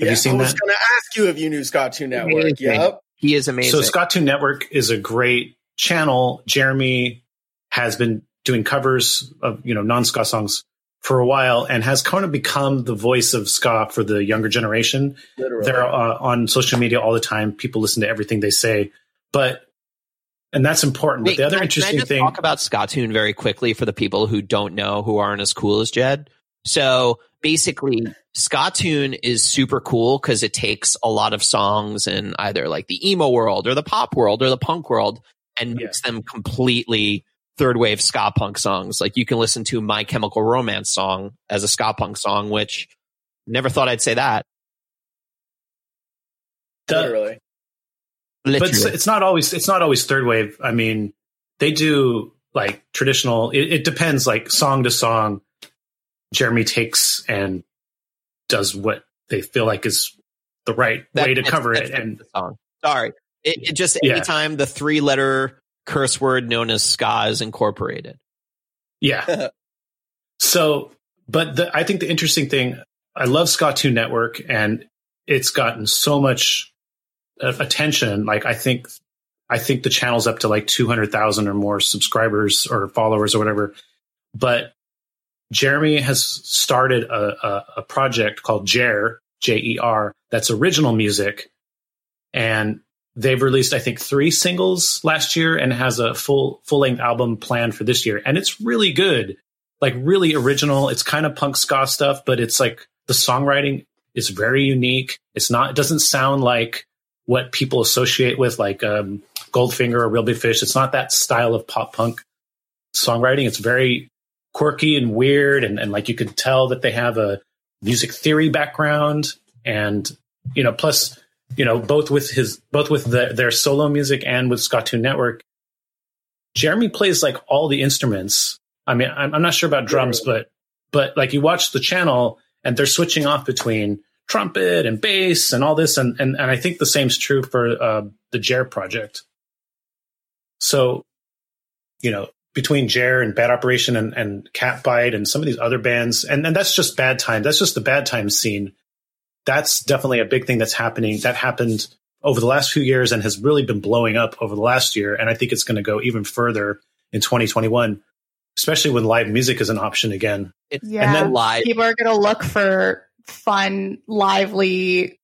Have Yeah, you seen that? I was that? going to ask you if you knew Skatune Network. Amazing. Yep. He is amazing. So Skatune Network is a great channel. Jeremy has been doing covers of you know non ska songs for a while and has kind of become the voice of ska for the younger generation. Literally. They're uh, on social media all the time. People listen to everything they say, but and that's important. Wait, but the other can interesting can I just thing, talk about Skatune very quickly for the people who don't know who aren't as cool as Jed. So basically, Skatune is super cool because it takes a lot of songs in either like the emo world or the pop world or the punk world and Yeah. makes them completely third wave ska punk songs. Like you can listen to My Chemical Romance song as a ska punk song, which never thought I'd say that. the- Literally. but it's, it's not always it's not always third wave. I mean, they do like traditional. It, it depends, like song to song. Jeremy takes and does what they feel like is the right way to cover it, and the song. Sorry. It, it just Yeah. anytime the three letter curse word known as ska is incorporated. Yeah. so, but the, I think the interesting thing, I love Skatune Network and it's gotten so much uh, attention. Like, I think, I think the channel's up to like 200,000 or more subscribers or followers or whatever. But Jeremy has started a, a, a project called Jer, J E R, that's original music. And they've released, I think, three singles last year and has a full full length album planned for this year. And it's really good, like really original. It's kind of punk ska stuff, but it's like the songwriting is very unique. It's not, it doesn't sound like what people associate with like um, Goldfinger or Real Big Fish. It's not that style of pop punk songwriting. It's very quirky and weird. And, and like you could tell that they have a music theory background. And, you know, plus, you know, both with his, both with the, their solo music and with Skatune Network, Jeremy plays like all the instruments. I mean, I'm, I'm not sure about drums, but, but like you watch the channel and they're switching off between trumpet and bass and all this. And, and, and I think the same's true for uh, the Jer project. So, you know, between Jer and Bad Operation and, and Catbite and some of these other bands, and, and that's just bad time. That's just the bad time scene. That's definitely a big thing that's happening. That happened over the last few years and has really been blowing up over the last year. And I think it's going to go even further in 2021, especially when live music is an option again. It's Yeah. and then live. People are going to look for fun, lively,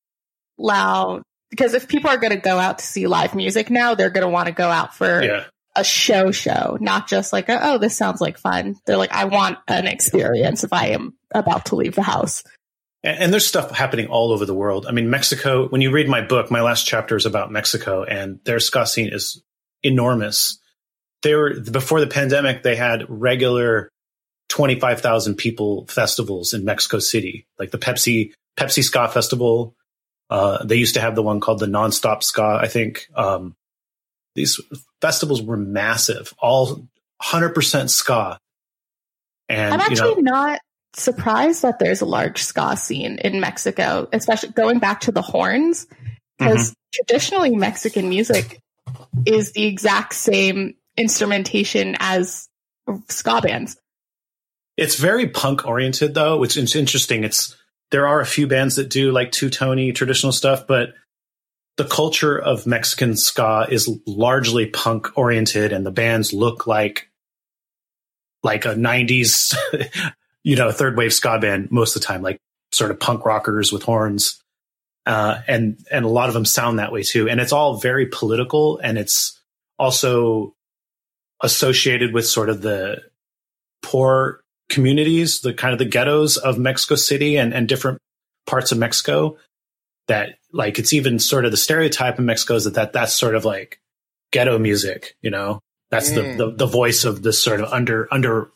loud. Because if people are going to go out to see live music now, they're going to want to go out for Yeah. a show show, not just like, a, oh, this sounds like fun. They're like, I want an experience if I am about to leave the house. And, there's stuff happening all over the world. I mean, Mexico, when you read my book, my last chapter is about Mexico and their ska scene is enormous. They were, before the pandemic, they had regular 25,000 people festivals in Mexico City, like the Pepsi, Pepsi Ska Festival. Uh, they used to have the one called the Nonstop Ska, I think. Um, these festivals were massive, all 100% ska. And, I'm you actually know, not surprised that there's a large ska scene in Mexico, especially going back to the horns, because Mm-hmm. traditionally Mexican music is the exact same instrumentation as ska bands. It's very punk oriented though, which is interesting. It's there are a few bands that do like two tony traditional stuff, but the culture of Mexican ska is largely punk oriented, and the bands look like like a '90s, you know, third wave ska band most of the time, like sort of punk rockers with horns, uh, and and a lot of them sound that way too. And it's all very political, and it's also associated with sort of the poor communities, the kind of the ghettos of Mexico City and, and different parts of Mexico that like it's even sort of the stereotype in Mexico is that, that that's sort of like ghetto music, you know, that's Mm. the, the, the voice of this sort of under, under,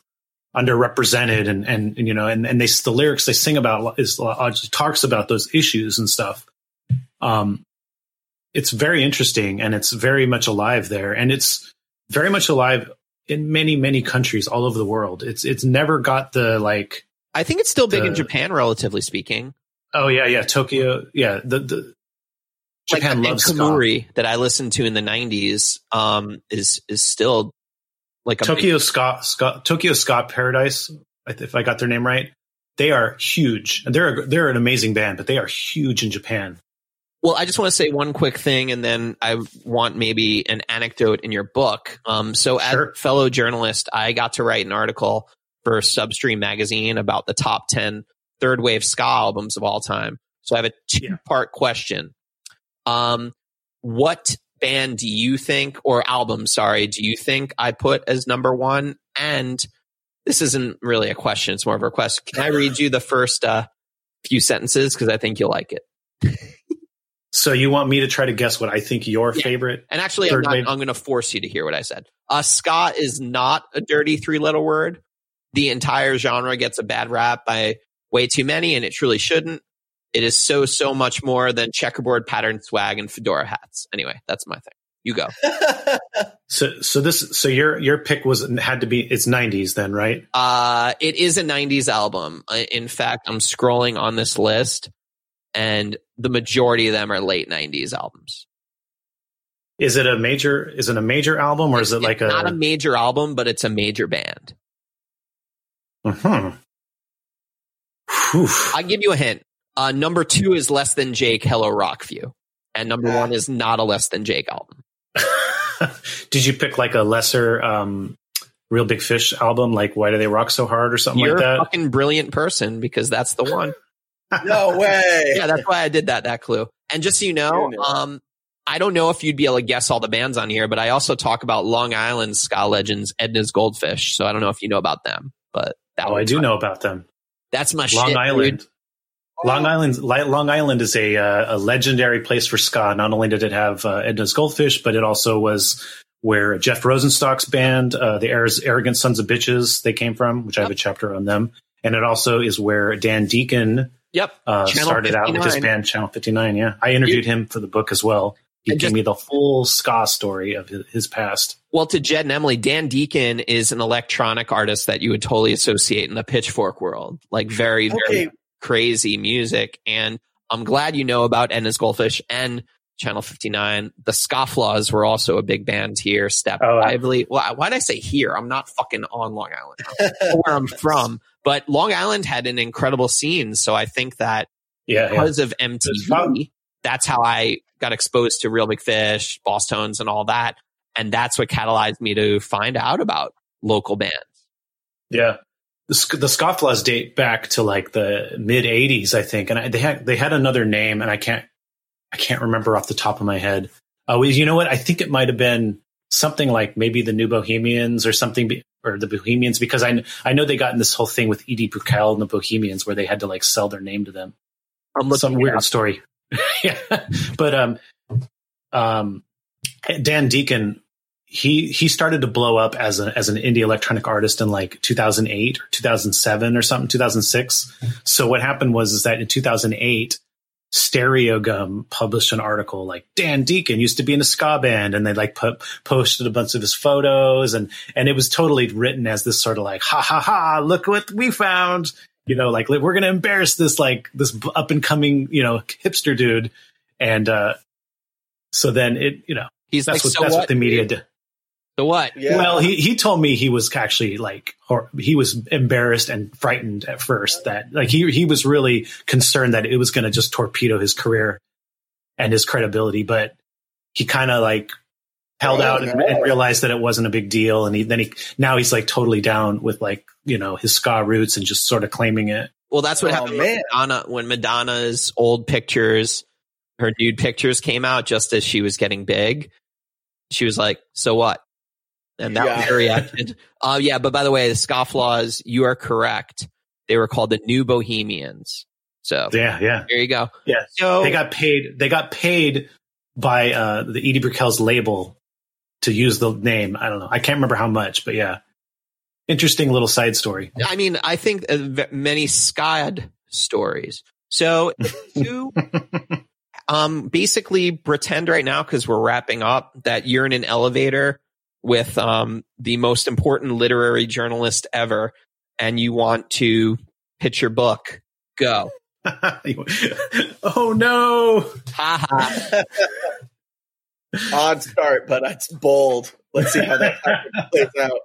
underrepresented and, and, and, you know, and, and they, the lyrics they sing about is uh, talks about those issues and stuff. Um, it's very interesting and it's very much alive there and it's very much alive in many, many countries all over the world. It's, it's never got the like, I think it's still big in Japan, relatively speaking. Oh yeah, yeah, Tokyo. Yeah, the the Japan like, loves. Kemuri that I listened to in the '90s um, is is still like a big- Tokyo ska, ska Tokyo ska Paradise. If I got their name right, they are huge, and they're a, they're an amazing band, but they are huge in Japan. Well, I just want to say one quick thing, and then I want maybe an anecdote in your book. Um, so, as Sure. a fellow journalist, I got to write an article for Substream magazine about the top 10 third wave ska albums of all time. So, I have a two part question. Um, what band do you think, or album, sorry, do you think I put as number one? And this isn't really a question, it's more of a request. Can I read you the first uh, few sentences? Because I think you'll like it. So you want me to try to guess what I think your Yeah. favorite? And actually, I'm, not. I'm going to force you to hear what I said. Uh, ska is not a dirty three letter word. The entire genre gets a bad rap by way too many, and it truly shouldn't. It is so, so much more than checkerboard pattern swag and fedora hats. Anyway, that's my thing. You go. So so this so your your pick was had to be it's nineties then right? Uh, it is a 90s album. Uh, In fact, I'm scrolling on this list, and the majority of them are late 90s albums. Is it a major? Is it a major album or is it It's like a? not a major album, but it's a major band. Hmm. Whew. I'll give you a hint. Uh, number two is less than Jake. Hello Rockview, and number Ah. one is not a less than Jake album. Did you pick like a lesser, um, Real Big Fish album, like Why Do They Rock So Hard or something You're like a that? fucking brilliant person because that's the one. No way. yeah, that's why I did that. That clue. And just so you know, um, I don't know if you'd be able to guess all the bands on here, but I also talk about Long Island ska legends, Edna's Goldfish. So I don't know if you know about them, but that Oh, I do fine. know about them. That's my Long shit, Island. dude. Long Island, Long Island is a uh, a legendary place for ska. Not only did it have uh, Edna's Goldfish, but it also was where Jeff Rosenstock's band, uh, the Ar- Arrogant Sons of Bitches, they came from, which I have a chapter on them. And it also is where Dan Deacon Yep. uh, Channel started out with his band Channel 59. Yeah, I interviewed him for the book as well. He And gave me the full ska story of his, his past. Well, to Jed and Emily, Dan Deacon is an electronic artist that you would totally associate in the pitchfork world. Like very, very Okay. Crazy music. And I'm glad you know about Edna's Goldfish and Channel 59. The Scofflaws were also a big band here. Step Oh, I- Lively. Well, why'd I say here? I'm not fucking on Long Island. where I'm from. But Long Island had an incredible scene. So I think that Yeah, yeah. because of. MTV, that's how I got exposed to Real Big Fish, Bosstones, and all that. And that's what catalyzed me to find out about local bands. Yeah. The, Sc- the Scofflaws date back to like the mid '80s, I think, and I, they had they had another name, and I can't I can't remember off the top of my head. Oh, you know what? I think it might have been something like maybe the New Bohemians or something, or the Bohemians, because I I know they got in this whole thing with Edie Brickell and the Bohemians where they had to like sell their name to them. I'm Some weird up. story. yeah, but um, um, Dan Deacon he he started to blow up as a as an indie electronic artist in like 2008 or 2007 or something 2006 so what happened was is that in 2008 stereogum published an article like dan deacon used to be in a ska band and they like put, posted a bunch of his photos and and it was totally written as this sort of like ha ha ha look what we found you know like we're gonna embarrass this like this up and coming you know hipster dude. And uh so then it you know He's that's like, what so that's what? what? the media did So what? Yeah. well, he, he told me he was actually like hor- he was embarrassed and frightened at first that like he he was really concerned that it was going to just torpedo his career and his credibility, but he kind of like held Oh, out and, no. and realized that it wasn't a big deal, and he then he now he's like totally down with like you know his ska roots and just sort of claiming it. Well, that's what Oh, happened man. with Madonna when Madonna's old pictures, her nude pictures came out just as she was getting big. She was like, "So what?" And that was Yeah. her reaction. Uh, yeah, but by the way, the Scofflaws, you are correct. They were called the New Bohemians. So Yeah, yeah, there you go. yeah. So They got paid. They got paid by uh, the Edie Brickell's label to use the name. I don't know. I can't remember how much, but yeah, interesting little side story. I mean, I think uh, many SCAD stories. So to um, basically pretend right now, because we're wrapping up, that you're in an elevator with um, the most important literary journalist ever, and you want to pitch your book. Go. oh no! Ha ha. Odd start, but it's bold. Let's see how that plays out.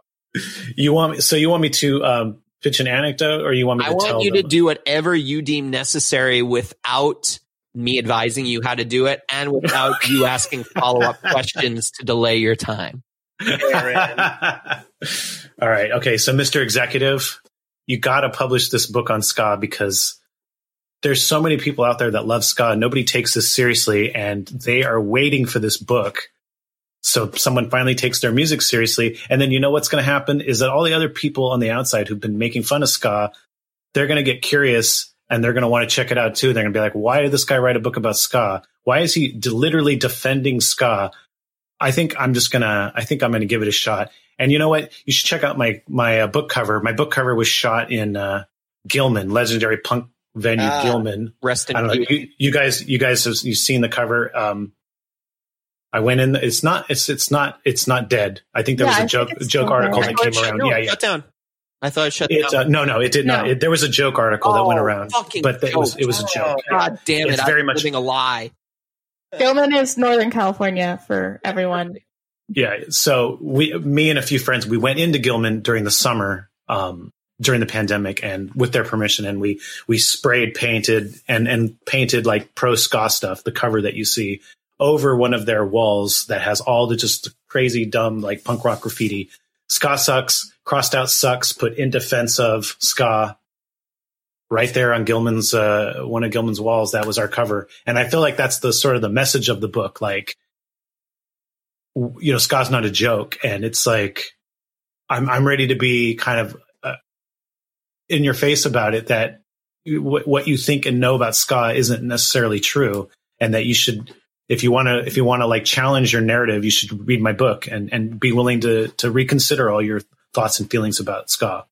You want me? So you want me to um, pitch an anecdote, or you want me I to want tell you to do whatever you deem necessary without me advising you how to do it and without you asking follow up questions to delay your time. All right. Okay. So, Mr. Executive, you got to publish this book on ska because there's so many people out there that love ska. Nobody takes this seriously, and they are waiting for this book. So someone finally takes their music seriously, and then you know what's going to happen is that all the other people on the outside who've been making fun of ska, they're going to get curious and they're going to want to check it out too. They're going to be like, "Why did this guy write a book about ska? Why is he literally defending ska?" I think I'm just gonna. I think I'm gonna give it a shot. And you know what? You should check out my my uh, book cover. My book cover was shot in uh, Gilman, legendary punk venue Ah. Gilman. Rest in I don't know. peace. You, you guys, you guys have you've seen the cover. Um, I went in. It's not. It's it's not. It's not dead. I think there Yeah, was I a joke joke article that came around. No, yeah, yeah. Shut down. I thought it shut It, down. uh, no, no, it did not. It, there was a joke article that went Oh, around, fucking but it was it was a joke. God damn it! It's I'm very much- living a lie. Gilman is Northern California for everyone. Yeah. So we, me and a few friends, we went into Gilman during the summer, um, during the pandemic and with their permission. And we, we sprayed, painted and, and painted like pro ska stuff, the cover that you see over one of their walls that has all the just crazy, dumb, like punk rock graffiti. Ska sucks, crossed out sucks, put in defense of ska right there on Gilman's, uh, one of Gilman's walls. That was our cover. And I feel like that's the sort of the message of the book. Like, you know, ska's not a joke. And it's like, I'm, I'm ready to be kind of uh, in your face about it that w- what you think and know about Scott isn't necessarily true. And that you should, if you want to, if you want to like challenge your narrative, you should read my book and, and be willing to, to reconsider all your thoughts and feelings about ska.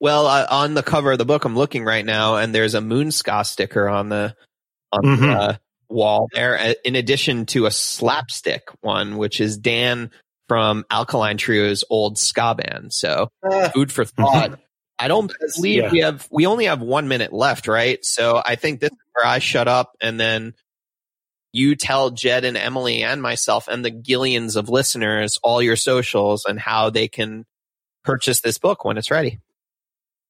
Well, uh, on the cover of the book, I'm looking right now, and there's a moon ska sticker on the on Mhm. the uh, wall there. uh, In addition to a slapstick one, which is Dan from Alkaline Trio's old ska band. So Uh, food for thought. I don't believe Yeah. we have. We only have one minute left, right? So I think this is where I shut up, and then you tell Jed and Emily and myself and the gillions of listeners all your socials and how they can purchase this book when it's ready.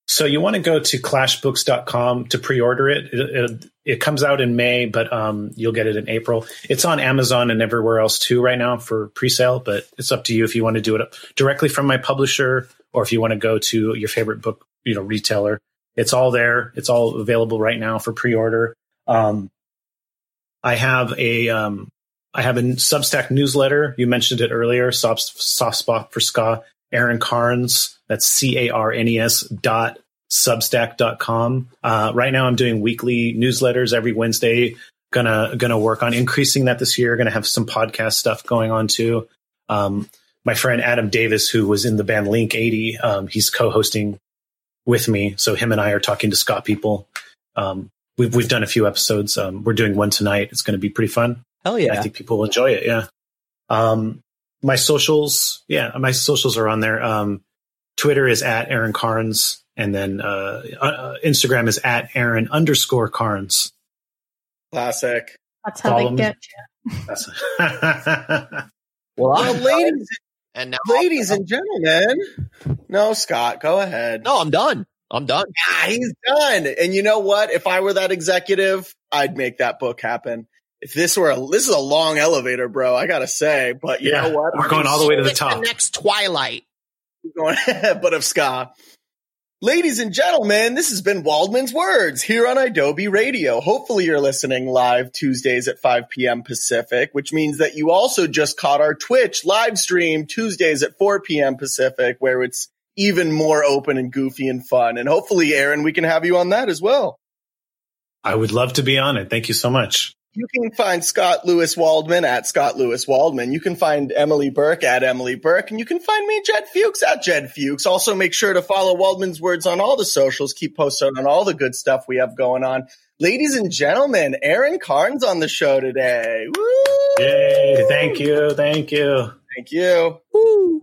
So you want to go to clashbooks.com to pre-order it. It, it, it comes out in May, but um, you'll get it in April. It's on Amazon and everywhere else too right now for pre-sale, but it's up to you if you want to do it directly from my publisher or if you want to go to your favorite book, you know, retailer. It's all there. It's all available right now for pre-order. Um, I have a um, I have a Substack newsletter. You mentioned it earlier. Soft, soft spot for ska. Aaron Carnes. That's C A R N E S dot substack.com. Uh, right now I'm doing weekly newsletters every Wednesday. Gonna, gonna work on increasing that this year. Gonna have some podcast stuff going on too. Um, my friend Adam Davis, who was in the band Link 80, um, he's co-hosting with me. So him and I are talking to ska people. Um, we've, we've done a few episodes. Um, we're doing one tonight. It's going to be pretty fun. Hell yeah. I think people will enjoy it. Yeah. Um, my socials, yeah, my socials are on there. Um, Twitter is at Aaron Carnes, and then uh, uh, Instagram is at Aaron underscore Carnes. classic. That's how Follow they me. get Well, Well, ladies, and now, ladies and gentlemen. No, Scott, go ahead. no, I'm done. I'm done. Ah, he's done. And you know what? If I were that executive, I'd make that book happen. If this were a, this is a long elevator, bro. I gotta say, but you Yeah, know what? we're going all the way to the It's top. next Twilight. Going, but of ska. Ladies and gentlemen, this has been Waldman's Words here on Adobe Radio. Hopefully you're listening live Tuesdays at 5 p.m. Pacific, which means that you also just caught our Twitch live stream Tuesdays at 4 p.m. Pacific, where it's even more open and goofy and fun. And hopefully, Aaron, we can have you on that as well. I would love to be on it. Thank you so much. You can find Scott Lewis Waldman at Scott Lewis Waldman. You can find Emily Burke at Emily Burke, and you can find me, Jed Fuchs, at Jed Fuchs. Also, make sure to follow Waldman's Words on all the socials. Keep posted on all the good stuff we have going on. Ladies and gentlemen, Aaron Carnes on the show today. Woo! Yay. Thank you. Thank you. Thank you.